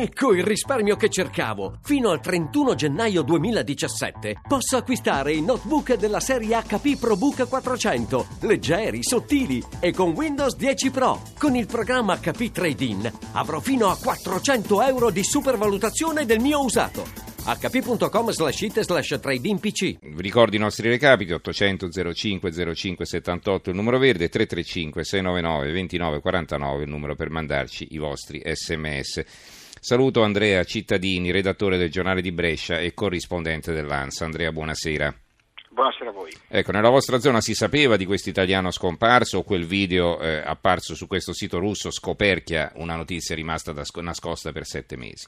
Ecco il risparmio che cercavo! Fino al 31 gennaio 2017 posso acquistare i notebook della serie HP ProBook 400, leggeri, sottili e con Windows 10 Pro. Con il programma HP Trade-in avrò fino a 400 euro di supervalutazione del mio usato hp.com slash it slash trading pc Vi ricordo i nostri recapiti 800 05 05 78 il numero verde 335 699 29 49 il numero per mandarci i vostri sms Saluto Andrea Cittadini, redattore del giornale di Brescia e corrispondente dell'ANSA. Andrea, buonasera. Buonasera a voi. Ecco, nella vostra zona si sapeva di questo italiano scomparso o quel video eh, apparso su questo sito russo scoperchia una notizia rimasta nascosta per sette mesi?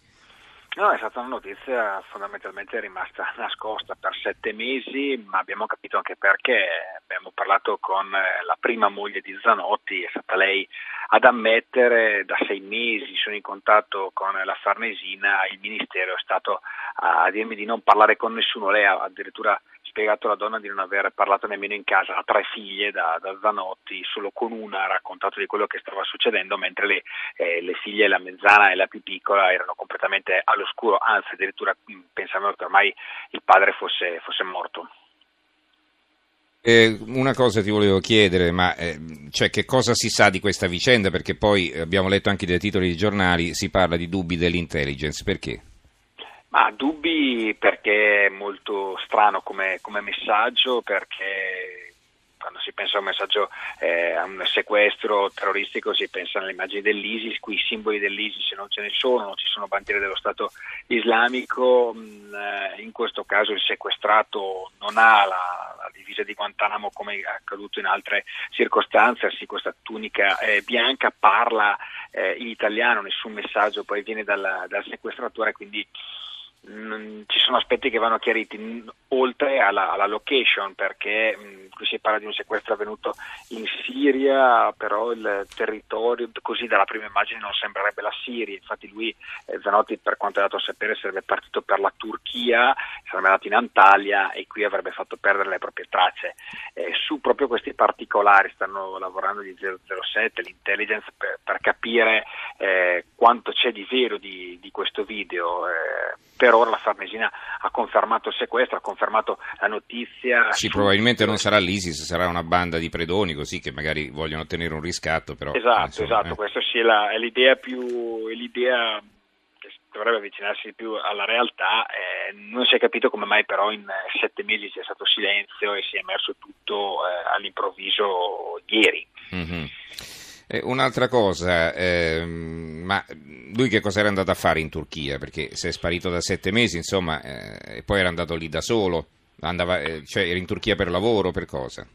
No, è stata una notizia fondamentalmente rimasta nascosta per sette mesi, ma abbiamo capito anche perché. Abbiamo parlato con eh, la prima moglie di Zanotti, è stata lei ad ammettere da sei mesi, sono in contatto con la Farnesina, il Ministero è stato a dirmi di non parlare con nessuno, lei ha addirittura spiegato alla donna di non aver parlato nemmeno in casa, ha tre figlie da, da Zanotti, solo con una ha raccontato di quello che stava succedendo, mentre le, eh, le, figlie, la mezzana e la più piccola, erano completamente all'oscuro, anzi addirittura mm, pensavano che ormai il padre fosse, fosse morto. Eh, una cosa ti volevo chiedere, ma eh, cioè, che cosa si sa di questa vicenda? Perché poi abbiamo letto anche dai titoli di giornali, si parla di dubbi dell'intelligence, perché? Ma dubbi perché è molto strano come, come messaggio, perché quando si pensa a un messaggio, eh, a un sequestro terroristico si pensa alle immagini dell'ISIS, qui i simboli dell'ISIS non ce ne sono, non ci sono bandiere dello Stato islamico, mm, eh, in questo caso il sequestrato non ha la, la, divisa di Guantanamo come è accaduto in altre circostanze, sì, questa tunica eh, bianca parla eh, in italiano, nessun messaggio poi viene dal, dal sequestratore, quindi ci sono aspetti che vanno chiariti oltre alla, alla location perché mh, qui si parla di un sequestro avvenuto in Siria però il territorio così dalla prima immagine non sembrerebbe la Siria. Infatti lui eh, Zanotti per quanto è dato a sapere sarebbe partito per la Turchia sarebbe andato in Antalya e qui avrebbe fatto perdere le proprie tracce. Eh, su proprio questi particolari stanno lavorando di 007 l'intelligence per, per capire eh, quanto c'è di vero di, di questo video eh, per ora la Farnesina ha confermato il sequestro, ha confermato la notizia. Sì, su... probabilmente non sarà l'ISIS, sarà una banda di predoni così che magari vogliono ottenere un riscatto. Però, esatto, insomma, esatto, eh. questa sì è, la, è l'idea più... È l'idea che dovrebbe avvicinarsi di più alla realtà, eh, non si è capito come mai però in sette mesi sia stato silenzio e sia emerso tutto eh, all'improvviso ieri. Mm-hmm. Eh, un'altra cosa, ehm, ma lui che cosa era andato a fare in Turchia? Perché se è sparito da sette mesi, insomma, eh, e poi era andato lì da solo, andava, eh, cioè era in Turchia per lavoro, per cosa?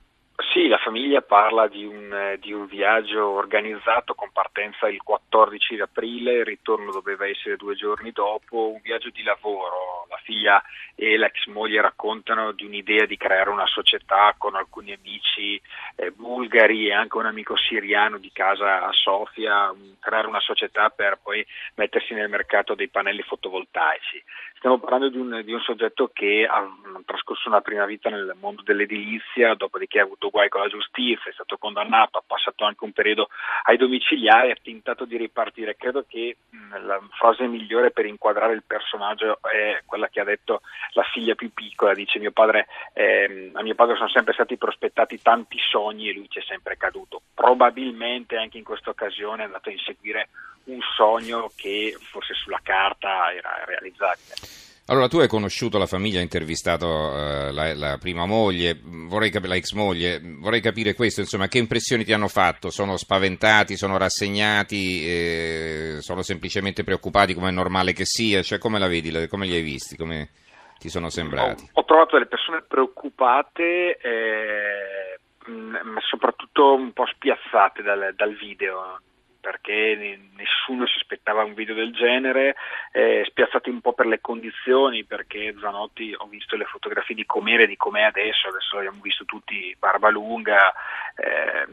Sì, la famiglia parla di un, eh, di un, viaggio organizzato con partenza il 14 aprile, il ritorno doveva essere due giorni dopo, un viaggio di lavoro. Figlia e l'ex moglie raccontano di un'idea di creare una società con alcuni amici eh, bulgari e anche un amico siriano di casa a Sofia, creare una società per poi mettersi nel mercato dei pannelli fotovoltaici. Stiamo parlando di un, di un soggetto che ha trascorso una prima vita nel mondo dell'edilizia, dopodiché ha avuto guai con la giustizia, è stato condannato, ha passato anche un periodo ai domiciliari, ha tentato di ripartire. Credo che mh, la frase migliore per inquadrare il personaggio è quella che ha detto la figlia più piccola, dice mio padre, eh, a mio padre sono sempre stati prospettati tanti sogni e lui ci è sempre caduto. Probabilmente anche in questa occasione è andato a inseguire un sogno che forse sulla carta era realizzabile. Allora, tu hai conosciuto la famiglia, hai intervistato uh, la, la, prima moglie, vorrei cap- la ex moglie, vorrei capire questo, insomma, che impressioni ti hanno fatto? Sono spaventati, sono rassegnati, eh, sono semplicemente preoccupati come è normale che sia? Cioè, come la vedi, come li hai visti, come ti sono sembrati? Ho, ho trovato delle persone preoccupate, eh, ma soprattutto un po' spiazzate dal, dal video perché nessuno si aspettava un video del genere, eh, spiazzati un po' per le condizioni, perché Zanotti ho visto le fotografie di com'era e di com'è adesso, adesso abbiamo visto tutti barba lunga, eh,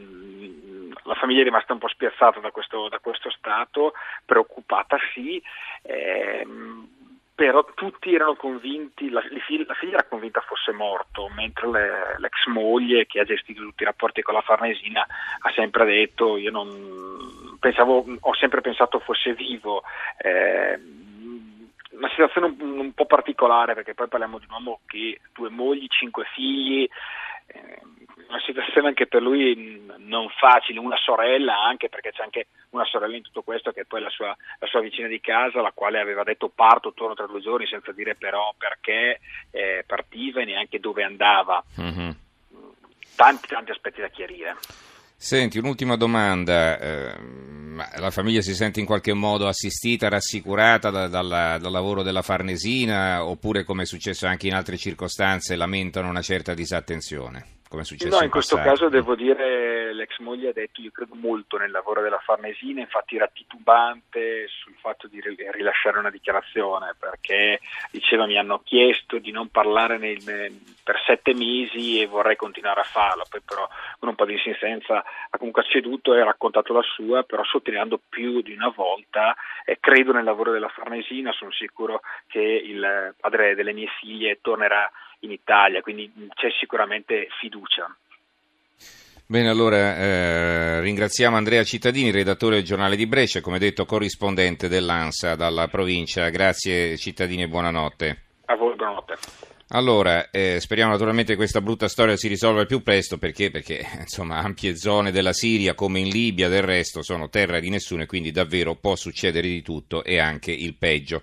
la famiglia è rimasta un po' spiazzata da questo, da questo stato, preoccupata sì, eh, però tutti erano convinti, la, la, figlia era convinta fosse morto, mentre le, l'ex moglie che ha gestito tutti i rapporti con la Farnesina ha sempre detto io non pensavo, ho sempre pensato fosse vivo. Eh, una situazione un, un, po' particolare perché poi parliamo di un uomo che ha due mogli, cinque figli, eh, una situazione anche per lui non facile, una sorella anche perché c'è anche una sorella in tutto questo che è poi la sua, la sua vicina di casa la quale aveva detto parto, torno tra due giorni senza dire però perché eh, partiva e neanche dove andava. Mm-hmm. Tanti, tanti aspetti da chiarire. Senti, un'ultima domanda. Eh, la famiglia si sente in qualche modo assistita, rassicurata da, dalla, dal lavoro della Farnesina oppure, come è successo anche in altre circostanze, lamentano una certa disattenzione? Come è successo no, in, in questo caso devo dire l'ex moglie ha detto io credo molto nel lavoro della Farnesina, infatti era titubante sul fatto di rilasciare una dichiarazione perché diceva mi hanno chiesto di non parlare nel, per sette mesi e vorrei continuare a farlo, poi però con un po' di insistenza ha comunque ceduto e ha raccontato la sua, però sottolineando più di una volta eh, credo nel lavoro della Farnesina, sono sicuro che il padre delle mie figlie tornerà in Italia, quindi c'è sicuramente fiducia. Bene, allora eh, ringraziamo Andrea Cittadini, redattore del giornale di Brescia, come detto corrispondente dell'ANSA dalla provincia. Grazie Cittadini e buonanotte. A voi, buonanotte. Allora, eh, speriamo naturalmente che questa brutta storia si risolva il più presto perché, perché insomma, ampie zone della Siria come in Libia del resto sono terra di nessuno e quindi davvero può succedere di tutto e anche il peggio.